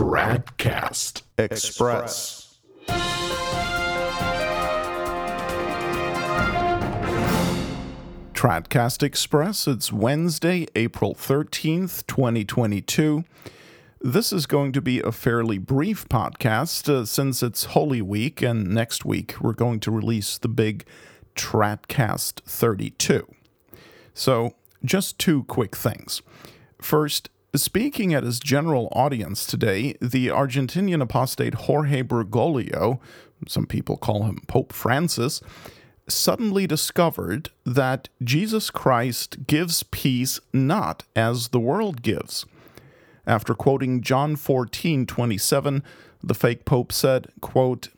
Tradcast Express. Tradcast Express. It's Wednesday, April 13th, 2022. This is going to be a fairly brief podcast uh, since it's Holy Week, and next week we're going to release the big Tradcast 32. So, just two quick things. First, speaking at his general audience today, the Argentinian apostate Jorge Bergoglio, some people call him Pope Francis, suddenly discovered that Jesus Christ gives peace not as the world gives. After quoting John 14, 27, the fake pope said, quote,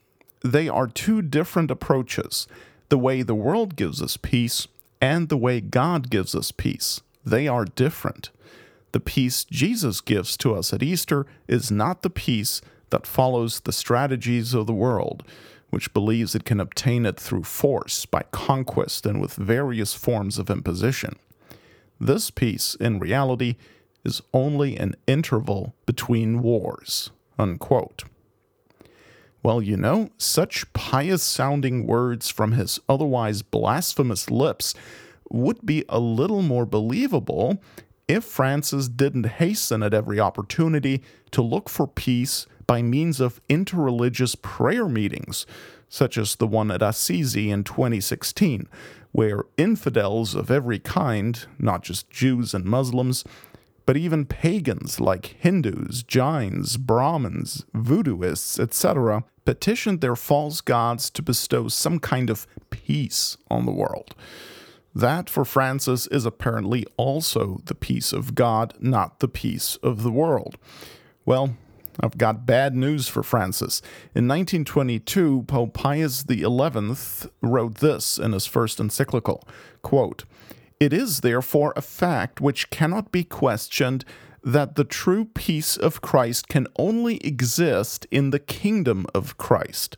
They are two different approaches the way the world gives us peace and the way God gives us peace. They are different. The peace Jesus gives to us at Easter is not the peace that follows the strategies of the world, which believes it can obtain it through force, by conquest, and with various forms of imposition. This peace, in reality, is only an interval between wars. Unquote. Well, you know, such pious sounding words from his otherwise blasphemous lips would be a little more believable if Francis didn't hasten at every opportunity to look for peace by means of interreligious prayer meetings, such as the one at Assisi in 2016, where infidels of every kind, not just Jews and Muslims, but even pagans like Hindus, Jains, Brahmins, voodooists, etc., petitioned their false gods to bestow some kind of peace on the world. That, for Francis, is apparently also the peace of God, not the peace of the world. Well, I've got bad news for Francis. In 1922, Pope Pius XI wrote this in his first encyclical quote, It is therefore a fact which cannot be questioned that the true peace of Christ can only exist in the kingdom of Christ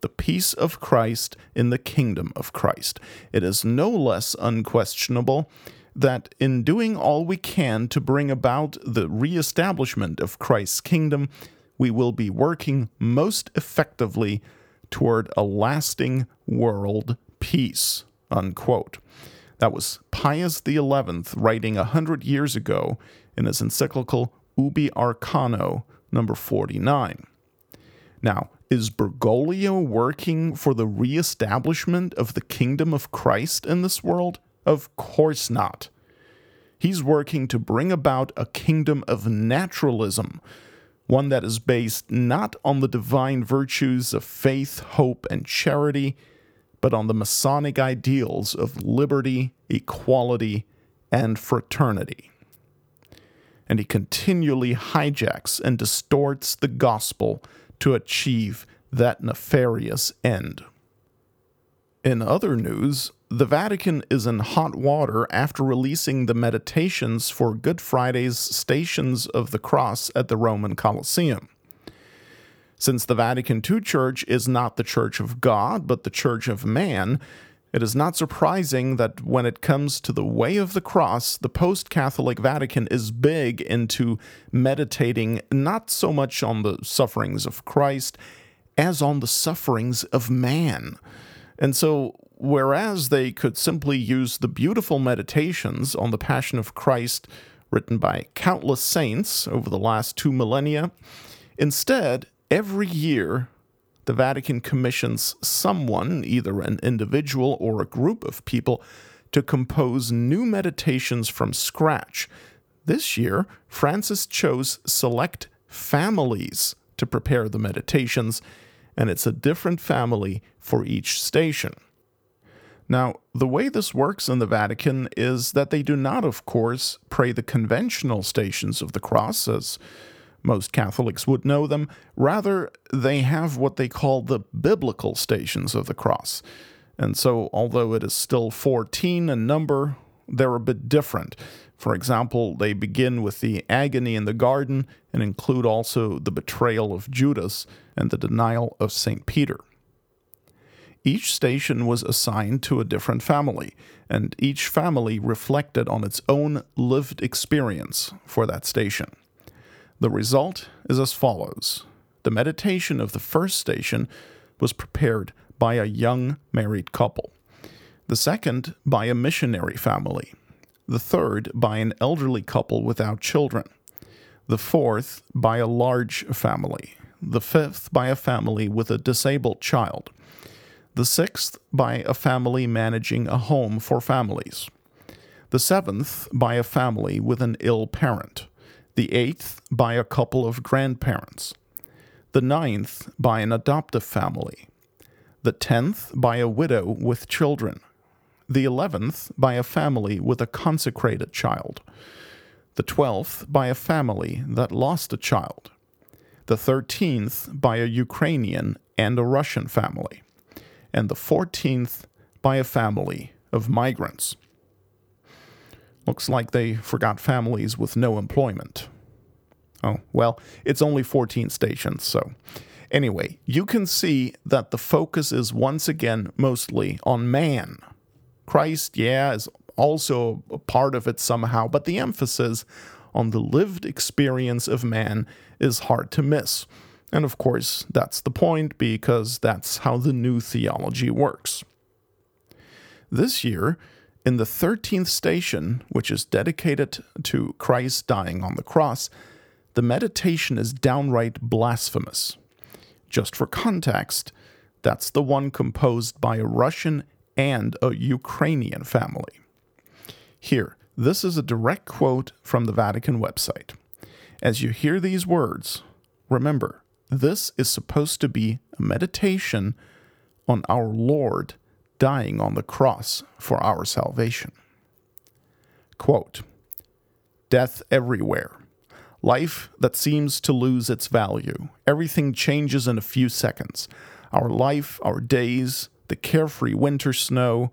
the peace of Christ in the kingdom of Christ. It is no less unquestionable that in doing all we can to bring about the reestablishment of Christ's kingdom, we will be working most effectively toward a lasting world peace. Unquote. That was Pius XI writing a hundred years ago in his encyclical Ubi Arcano, number 49. Now, is Bergoglio working for the reestablishment of the kingdom of Christ in this world? Of course not. He's working to bring about a kingdom of naturalism, one that is based not on the divine virtues of faith, hope, and charity, but on the Masonic ideals of liberty, equality, and fraternity. And he continually hijacks and distorts the gospel to achieve that nefarious end. In other news, the Vatican is in hot water after releasing the meditations for Good Friday's Stations of the Cross at the Roman Colosseum. Since the Vatican II Church is not the Church of God, but the Church of man, it is not surprising that when it comes to the way of the cross, the post Catholic Vatican is big into meditating not so much on the sufferings of Christ as on the sufferings of man. And so, whereas they could simply use the beautiful meditations on the Passion of Christ written by countless saints over the last two millennia, instead, every year the Vatican commissions someone, either an individual or a group of people, to compose new meditations from scratch. This year, Francis chose select families to prepare the meditations, and it's a different family for each station. Now, the way this works in the Vatican is that they do not, of course, pray the conventional stations of the cross, as most Catholics would know them. Rather, they have what they call the biblical stations of the cross. And so, although it is still 14 in number, they're a bit different. For example, they begin with the agony in the garden and include also the betrayal of Judas and the denial of St. Peter. Each station was assigned to a different family, and each family reflected on its own lived experience for that station. The result is as follows. The meditation of the first station was prepared by a young married couple, the second by a missionary family, the third by an elderly couple without children, the fourth by a large family, the fifth by a family with a disabled child, the sixth by a family managing a home for families, the seventh by a family with an ill parent, the eighth by a couple of grandparents, the ninth by an adoptive family, the tenth by a widow with children, the eleventh by a family with a consecrated child, the twelfth by a family that lost a child, the thirteenth by a Ukrainian and a Russian family, and the fourteenth by a family of migrants. Looks like they forgot families with no employment. Oh, well, it's only 14 stations, so. Anyway, you can see that the focus is once again mostly on man. Christ, yeah, is also a part of it somehow, but the emphasis on the lived experience of man is hard to miss. And of course, that's the point because that's how the new theology works. This year, in the 13th station, which is dedicated to Christ dying on the cross, the meditation is downright blasphemous. Just for context, that's the one composed by a Russian and a Ukrainian family. Here, this is a direct quote from the Vatican website. As you hear these words, remember, this is supposed to be a meditation on our Lord dying on the cross for our salvation. Quote Death everywhere. Life that seems to lose its value. Everything changes in a few seconds. Our life, our days, the carefree winter snow,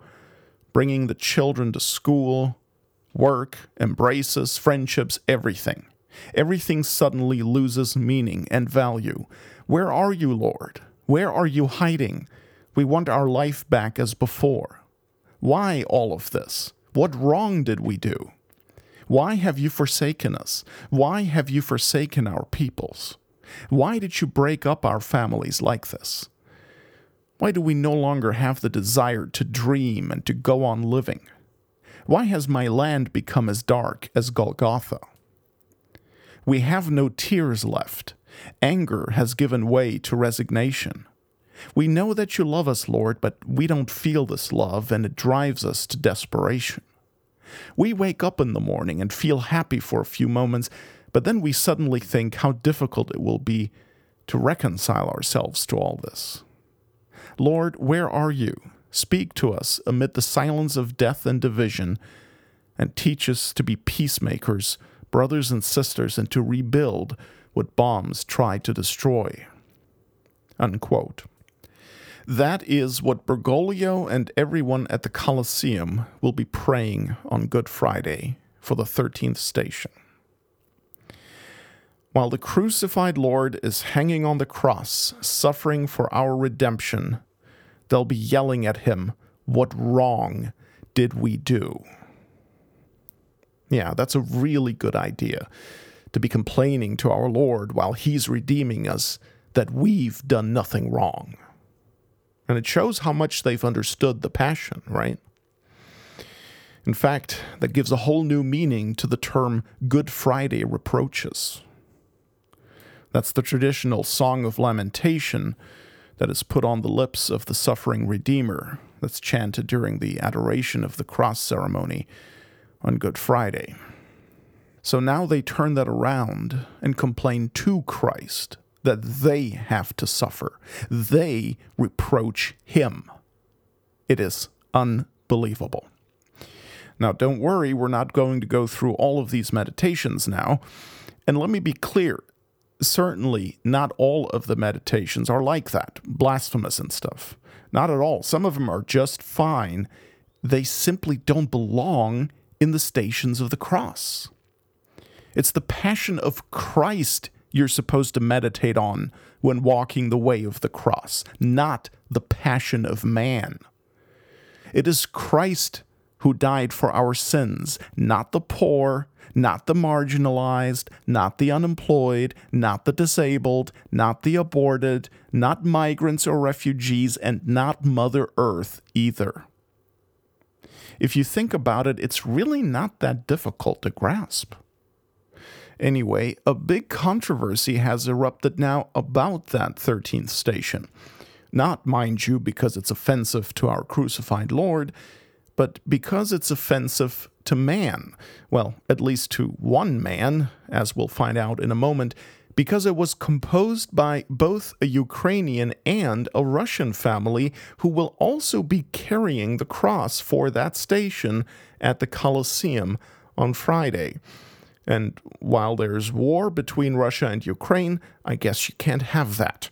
bringing the children to school, work, embraces, friendships, everything. Everything suddenly loses meaning and value. Where are you, Lord? Where are you hiding? We want our life back as before. Why all of this? What wrong did we do? Why have you forsaken us? Why have you forsaken our peoples? Why did you break up our families like this? Why do we no longer have the desire to dream and to go on living? Why has my land become as dark as Golgotha? We have no tears left. Anger has given way to resignation. We know that you love us, Lord, but we don't feel this love, and it drives us to desperation. We wake up in the morning and feel happy for a few moments, but then we suddenly think how difficult it will be to reconcile ourselves to all this. Lord, where are you? Speak to us amid the silence of death and division, and teach us to be peacemakers, brothers and sisters, and to rebuild what bombs try to destroy. Unquote. That is what Bergoglio and everyone at the Colosseum will be praying on Good Friday for the 13th station. While the crucified Lord is hanging on the cross, suffering for our redemption, they'll be yelling at him, What wrong did we do? Yeah, that's a really good idea to be complaining to our Lord while He's redeeming us that we've done nothing wrong. And it shows how much they've understood the passion, right? In fact, that gives a whole new meaning to the term Good Friday reproaches. That's the traditional song of lamentation that is put on the lips of the suffering Redeemer, that's chanted during the adoration of the cross ceremony on Good Friday. So now they turn that around and complain to Christ that they have to suffer. They reproach him. It is unbelievable. Now, don't worry, we're not going to go through all of these meditations now. And let me be clear certainly not all of the meditations are like that, blasphemous and stuff. Not at all. Some of them are just fine. They simply don't belong in the stations of the cross. It's the passion of Christ you're supposed to meditate on when walking the way of the cross, not the passion of man. It is Christ who died for our sins, not the poor, not the marginalized, not the unemployed, not the disabled, not the aborted, not migrants or refugees, and not Mother Earth either. If you think about it, it's really not that difficult to grasp. Anyway, a big controversy has erupted now about that 13th station. Not, mind you, because it's offensive to our crucified Lord, but because it's offensive to man. Well, at least to one man, as we'll find out in a moment, because it was composed by both a Ukrainian and a Russian family who will also be carrying the cross for that station at the Colosseum on Friday. And while there's war between Russia and Ukraine, I guess you can't have that.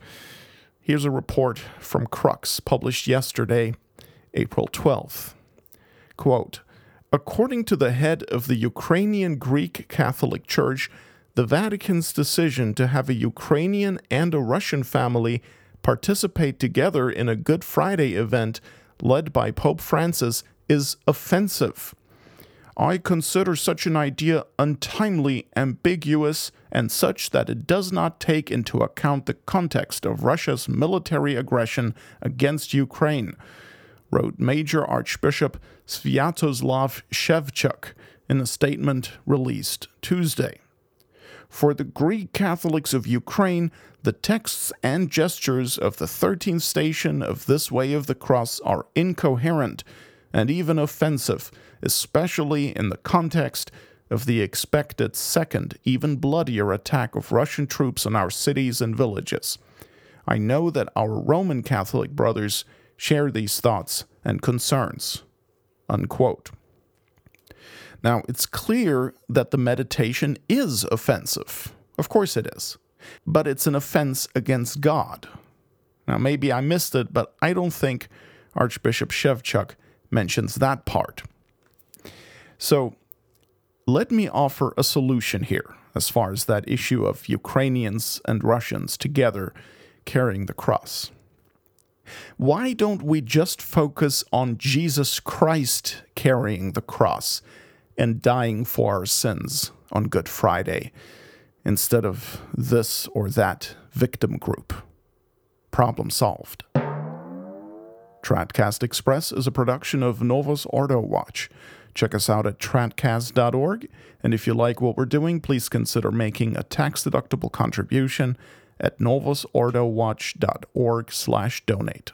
Here's a report from Crux published yesterday, April 12th. Quote According to the head of the Ukrainian Greek Catholic Church, the Vatican's decision to have a Ukrainian and a Russian family participate together in a Good Friday event led by Pope Francis is offensive. I consider such an idea untimely, ambiguous, and such that it does not take into account the context of Russia's military aggression against Ukraine wrote Major Archbishop Sviatoslav Shevchuk in a statement released Tuesday. For the Greek Catholics of Ukraine, the texts and gestures of the 13th station of this Way of the Cross are incoherent and even offensive, especially in the context of the expected second, even bloodier attack of Russian troops on our cities and villages. I know that our Roman Catholic brothers share these thoughts and concerns. Unquote. Now, it's clear that the meditation is offensive. Of course it is. But it's an offense against God. Now, maybe I missed it, but I don't think Archbishop Shevchuk mentions that part. So, let me offer a solution here as far as that issue of Ukrainians and Russians together carrying the cross. Why don't we just focus on Jesus Christ carrying the cross and dying for our sins on Good Friday instead of this or that victim group? Problem solved. Tradcast Express is a production of Novus Ordo Watch. Check us out at tradcast.org, and if you like what we're doing, please consider making a tax-deductible contribution at novusordowatch.org slash donate.